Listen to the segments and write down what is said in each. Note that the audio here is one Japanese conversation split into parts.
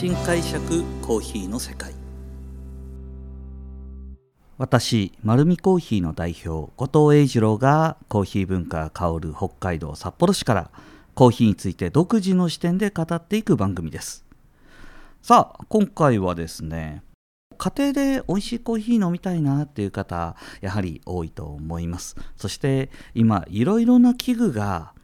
新解釈コーヒーの世界。私丸見コーヒーの代表後藤英二郎がコーヒー文化が香る北海道札幌市からコーヒーについて独自の視点で語っていく番組です。さあ今回はですね家庭で美味しいコーヒー飲みたいなっていう方やはり多いと思います。そして今いろいろな器具が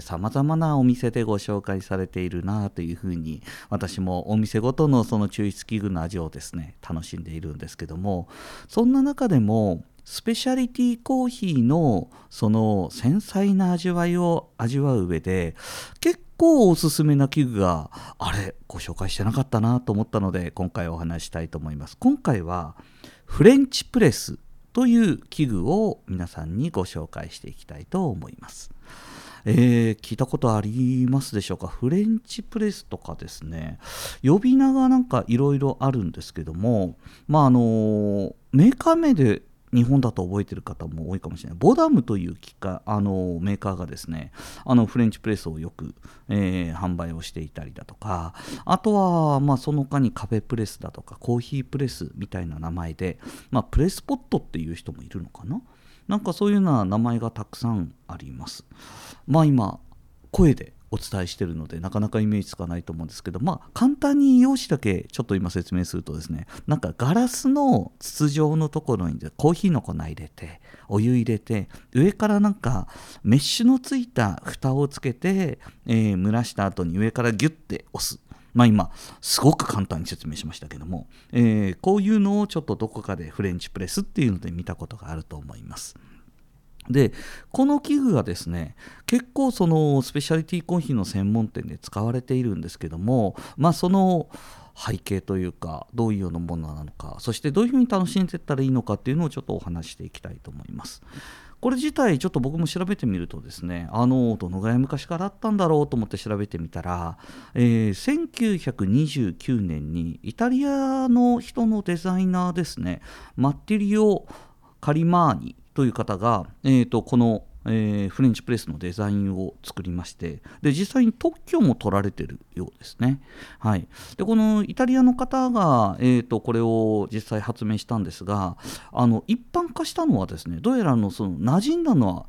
さまざまなお店でご紹介されているなというふうに私もお店ごとのその抽出器具の味をですね楽しんでいるんですけどもそんな中でもスペシャリティコーヒーのその繊細な味わいを味わう上で結構おすすめな器具があれご紹介してなかったなと思ったので今回お話したいと思います。今回はフレンチプレスという器具を皆さんにご紹介していきたいと思います。えー、聞いたことありますでしょうか？フレンチプレスとかですね。呼び名がなんかいろいろあるんですけどもまああのメーカー名で日本だと覚えてる方も多いかもしれない。ボダムという機械あのメーカーがですねあのフレンチプレスをよく、えー、販売をしていたりだとかあとは、まあ、その他にカフェプレスだとかコーヒープレスみたいな名前で、まあ、プレスポットっていう人もいるのかな？なんかそういうような名前がたくさんあります。まあ今声でお伝えしているのでなかなかイメージつかないと思うんですけどまあ簡単に用紙だけちょっと今説明するとですねなんかガラスの筒状のところにコーヒーの粉入れてお湯入れて上からなんかメッシュのついた蓋をつけて、えー、蒸らした後に上からギュッて押す。まあ今すごく簡単に説明しましたけども、えー、こういうのをちょっとどこかでフレンチプレスっていうので見たことがあると思います。でこの器具がですね結構そのスペシャリティコーヒーの専門店で使われているんですけどもまあその背景というかどういうようなものなのかそしてどういうふうに楽しんでいったらいいのかっていうのをちょっとお話していきたいと思います。これ自体ちょっと僕も調べてみるとですねあのどのぐらい昔からあったんだろうと思って調べてみたら、えー、1929年にイタリアの人のデザイナーですねマッティリオ・カリマーニという方が、えーと、この、えー、フレンチプレスのデザインを作りましてで実際に特許も取られているようですね。はい、でこのイタリアの方が、えーと、これを実際発明したんですがあの一般化したのはですねどうやらのその馴染んだのは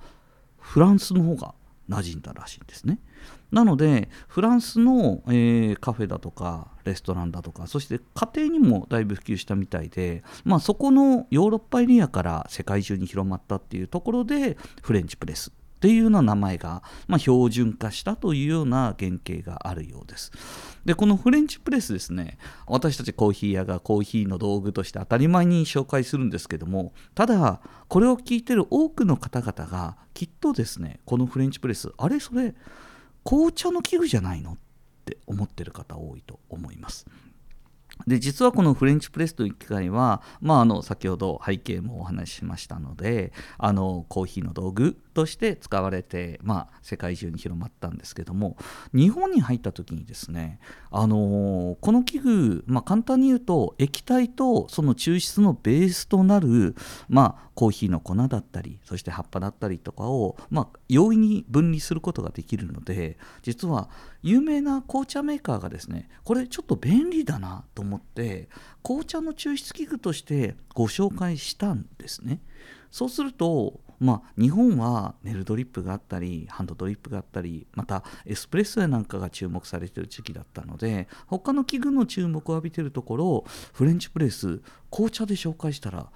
フランスの方が馴染んだらしいんですね。なのでフランスの、えー、カフェだとかレストランだとかそして家庭にもだいぶ普及したみたいで、まあ、そこのヨーロッパエリアから世界中に広まったっていうところでフレンチプレスっていうような名前が、まあ、標準化したというような原型があるようです。でこのフレンチプレスですね私たちコーヒー屋がコーヒーの道具として当たり前に紹介するんですけどもただこれを聞いてる多くの方々がきっとですねこのフレンチプレスあれそれ紅茶の器具じゃないのって思ってる方多いと思います。で実はこのフレンチプレスという機械は、まあ、あの先ほど背景もお話ししましたのであのコーヒーの道具として使われて、まあ、世界中に広まったんですけども日本に入った時にですね、あのこの器具、まあ、簡単に言うと液体とその抽出のベースとなる、まあ、コーヒーの粉だったりそして葉っぱだったりとかを、まあ、容易に分離することができるので実は有名な紅茶メーカーがですねこれちょっと便利だなと思って紅茶の抽出器具としてご紹介したんですね。そうするとまあ、日本はネルドリップがあったりハンドドリップがあったりまたエスプレッソやなんかが注目されてる時期だったので他の器具の注目を浴びてるところをフレンチプレス紅茶で紹介したら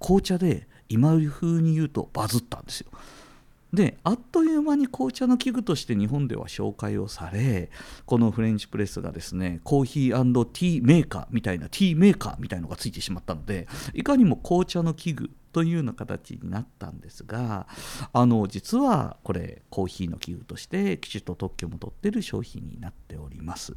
紅茶で今風に言うとバズったんですよ。であっという間に紅茶の器具として日本では紹介をされこのフレンチプレスがですねコーヒーティーメーカーみたいなティーメーカーみたいのがついてしまったのでいかにも紅茶の器具というような形になったんですがあの実はこれコーヒーの器具としてきちっと特許も取ってる商品になっております。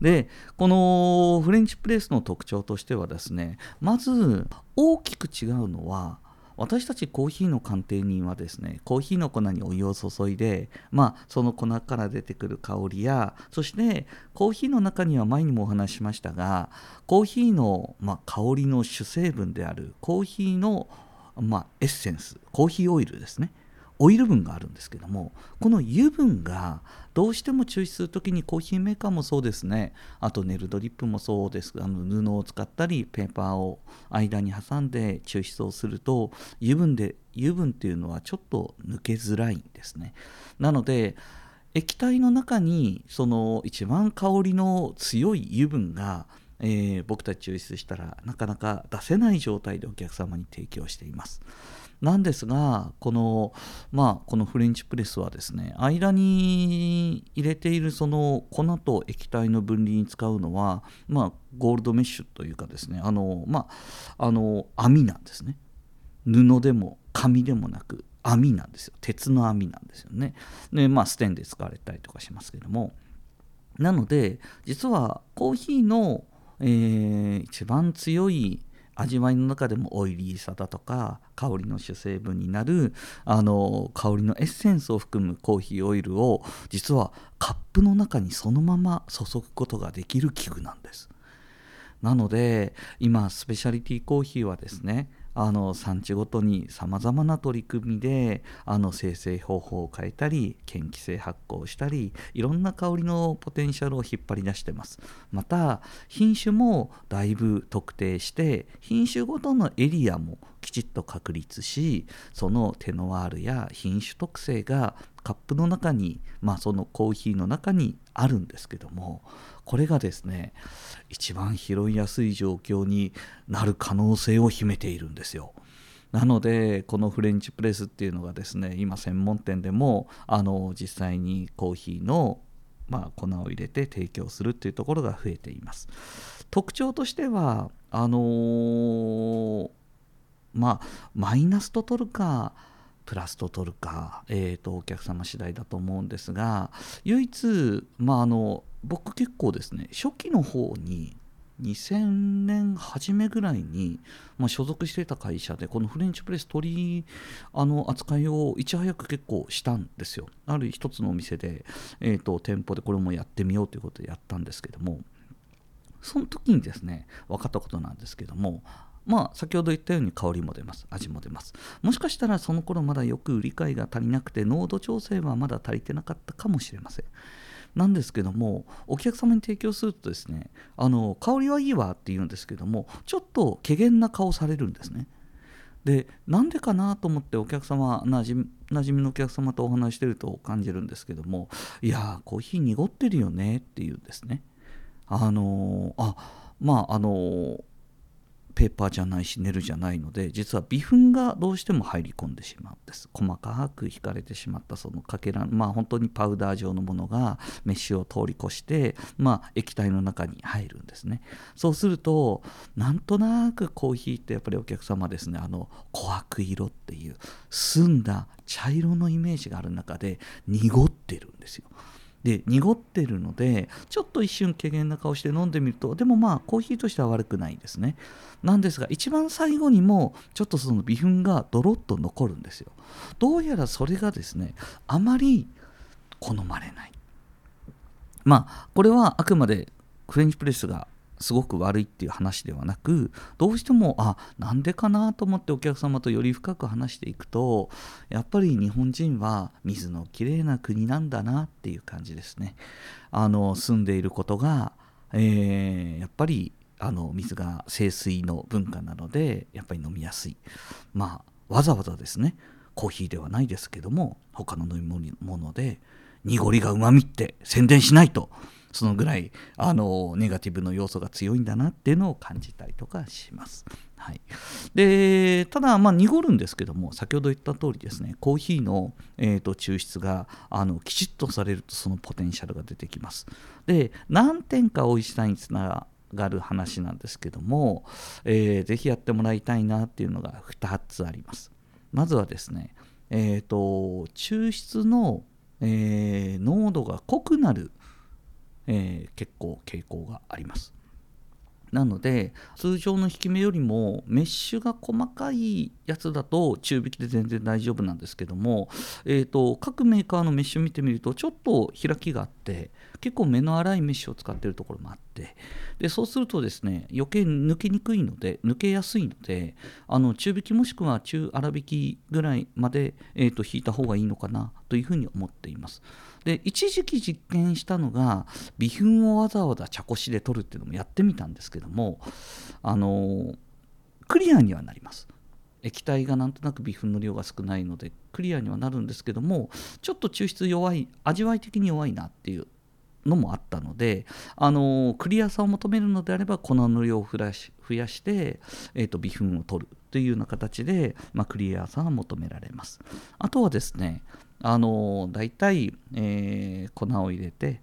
でこのフレンチプレスの特徴としてはですねまず大きく違うのは私たちコーヒーの鑑定人はですねコーヒーの粉にお湯を注いで、まあ、その粉から出てくる香りやそしてコーヒーの中には前にもお話ししましたがコーヒーの、まあ、香りの主成分であるコーヒーの、まあ、エッセンスコーヒーオイルですね。オイル分があるんですけどもこの油分がどうしても抽出する時にコーヒーメーカーもそうですね。あとネルドリップもそうです。あの布を使ったりペーパーを間に挟んで抽出をすると油分で油分っていうのはちょっと抜けづらいんですね。なので液体の中にその一番香りの強い油分がえー、僕たち抽出したらなかなか出せない状態でお客様に提供しています。なんですがこの,、まあ、このフレンチプレスはですね間に入れているその粉と液体の分離に使うのは、まあ、ゴールドメッシュというかですねあの、まあ、あの網なんですね。布でも紙でもなく網なんですよ。鉄の網なんですよね。でまあステンで使われたりとかしますけども。なので実はコーヒーのえー、一番強い味わいの中でもオイリーさだとか香りの主成分になるあの香りのエッセンスを含むコーヒーオイルを実はカップの中にそのまま注ぐことができる器具なんです。なので今スペシャリティコーヒーはですねあの産地ごとにさまざまな取り組みであの生成方法を変えたり研気性発酵したりいろんな香りのポテンシャルを引っ張り出してます。また品種もだいぶ特定して品種ごとのエリアもきちっと確立しそのテノワールや品種特性がカップの中に、まあ、そのコーヒーの中にあるんですけどもこれがですね一番拾いやすい状況になる可能性を秘めているんですよ。なのでこのフレンチプレスっていうのがですね今専門店でもあの実際にコーヒーのまあ、粉を入れて提供するっていうところが増えています特徴としてはあのー、まあマイナスと取るかプラスと取るか、えーと、お客様次第だと思うんですが唯一、まあ、あの僕結構ですね初期の方に2000年初めぐらいに、まあ、所属していた会社でこのフレンチプレス取りあの扱いをいち早く結構したんですよ。ある一つのお店で、えーと店舗でこれもやってみようということでやったんですけどもその時にですね分かったことなんですけどもまあ先ほど言ったように香りも出ます。味も出ます。もしかしたらその頃まだよく理解が足りなくて濃度調整はまだ足りてなかったかもしれません。なんですけどもお客様に提供するとですねあの香りはいいわって言うんですけどもちょっと怪げな顔されるんですね。でなんでかなと思ってお客様なじなじみのお客様とお話してると感じるんですけどもいやコーヒー濁ってるよねっていうんですね。あのあまああのペーパーじゃないしネルじゃないので実は微粉がどうしても入り込んでしまうんです。細かく引かれてしまったそのかけらまあ本当にパウダー状のものがメッシュを通り越してまあ液体の中に入るんですね。そうするとなんとなくコーヒーってやっぱりお客様ですねあの琥珀色っていう澄んだ茶色のイメージがある中で濁ってるんですよ。で濁ってるのでちょっと一瞬怪げな顔して飲んでみるとでもまあコーヒーとしては悪くないですね。なんですが一番最後にもちょっとその微粉がドロッと残るんですよ。どうやらそれがですねあまり好まれない。まあこれはあくまでフレンチプレスがすごく悪いっていう話ではなくどうしてもあなんでかなと思ってお客様とより深く話していくとやっぱり日本人は水のきれいな国なんだなっていう感じですね。あの住んでいることが、えー、やっぱりあの水が清水の文化なのでやっぱり飲みやすい。まあわざわざですねコーヒーではないですけども他の飲み物で濁りがうまみって宣伝しないとそのぐらいあのネガティブの要素が強いんだなっていうのを感じたりとかします。はい、でただ、まあ、濁るんですけども先ほど言った通りですねコーヒーの、えーと、抽出があのきちっとされるとそのポテンシャルが出てきます。で何点か美味しさにつながる話なんですけども、えー、ぜひやってもらいたいなっていうのが2つあります。まずはですね、えーと、抽出の、えー、濃度が濃くなるえー、結構傾向があります。なので通常の引き目よりもメッシュが細かいやつだと中引きで全然大丈夫なんですけども、えーと、各メーカーのメッシュ見てみるとちょっと開きがあって結構目の粗いメッシュを使ってるところもあってでそうするとですね余計抜けにくいので抜けやすいのであの中引きもしくは中粗引きぐらいまで、えーと、引いた方がいいのかなというふうに思っています。で一時期実験したのが微粉をわざわざ茶こしで取るっていうのもやってみたんですけどもあのクリアにはなります。液体がなんとなく微粉の量が少ないのでクリアにはなるんですけどもちょっと抽出弱い味わい的に弱いなっていうのもあったのであのクリアさを求めるのであれば粉の量を増やし増やして、えーと、微粉を取るというような形で、まあ、クリアさが求められます。あとはですねあの大体、えー、粉を入れて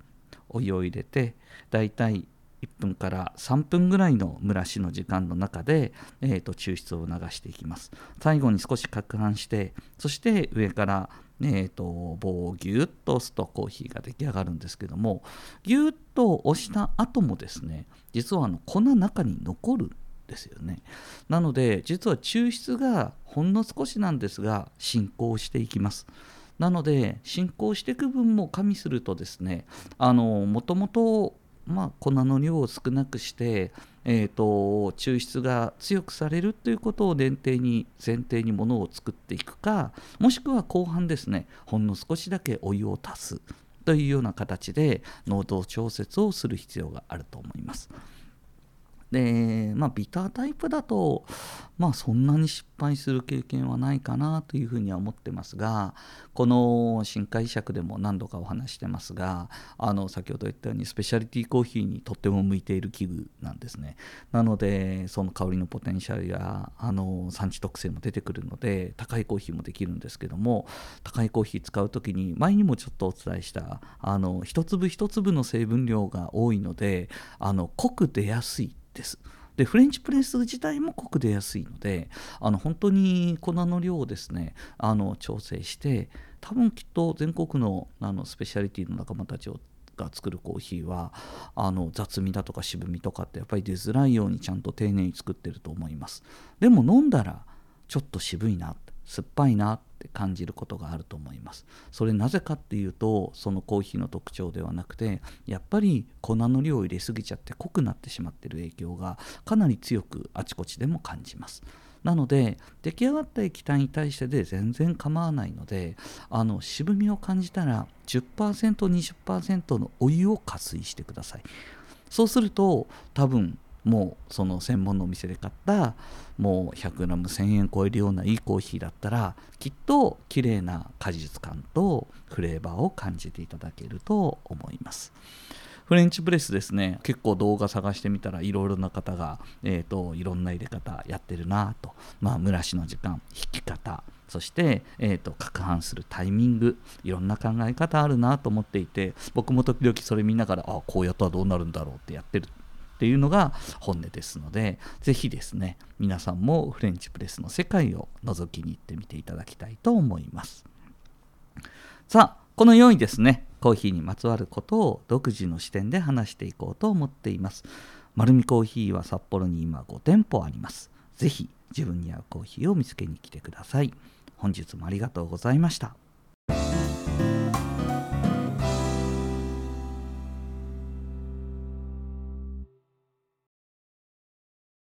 お湯を入れて大体1分から3分ぐらいの蒸らしの時間の中で、えーと、抽出を流していきます。最後に少し攪拌してそして上からえーと、棒をギュッと押すとコーヒーが出来上がるんですけどもギュッと押した後もですね実はあの粉中に残るんですよね。なので実は抽出がほんの少しなんですが進行していきます。なので進行していく分も加味するとですねもともとまあ、粉の量を少なくして、えーと、抽出が強くされるということを前提に前提にものを作っていくかもしくは後半ですねほんの少しだけお湯を足すというような形で濃度調節をする必要があると思います。でまあビタータイプだとまあそんなに失敗する経験はないかなというふうには思ってますがこの深海尺でも何度かお話してますがあの先ほど言ったようにスペシャリティコーヒーにとっても向いている器具なんですね。なのでその香りのポテンシャルやあの産地特性も出てくるので高いコーヒーもできるんですけども高いコーヒー使う時に前にもちょっとお伝えしたあの一粒一粒の成分量が多いのであの濃く出やすい。です。でフレンチプレス自体も濃く出やすいのであの本当に粉の量をですねあの調整して多分きっと全国のあのスペシャリティの仲間たちをが作るコーヒーはあの雑味だとか渋みとかってやっぱり出づらいようにちゃんと丁寧に作ってると思いますでも飲んだらちょっと渋いな酸っぱいなって感じることがあると思います。それなぜかっていうとそのコーヒーの特徴ではなくてやっぱり粉の量を入れすぎちゃって濃くなってしまってる影響がかなり強くあちこちでも感じます。なので出来上がった液体に対してで全然構わないのであの渋みを感じたら 10%20% のお湯を加水してください。そうすると多分もうその専門のお店で買ったもう 100g1000 円超えるようないいコーヒーだったらきっと綺麗な果実感とフレーバーを感じていただけると思います。フレンチプレスですね結構動画探してみたらいろいろな方が、えーと、いろんな入れ方やってるなと、まあ、蒸らしの時間引き方そして、えーと、と攪拌するタイミングいろんな考え方あるなと思っていて僕も時々それ見ながらあこうやったらどうなるんだろうってやってるっていうのが本音ですので是非ですね皆さんもフレンチプレスの世界を覗きに行ってみていただきたいと思います。さあこのようにですねコーヒーにまつわることを独自の視点で話していこうと思っています。丸るコーヒーは札幌に今5店舗あります。是非自分に合うコーヒーを見つけに来てください。本日もありがとうございました。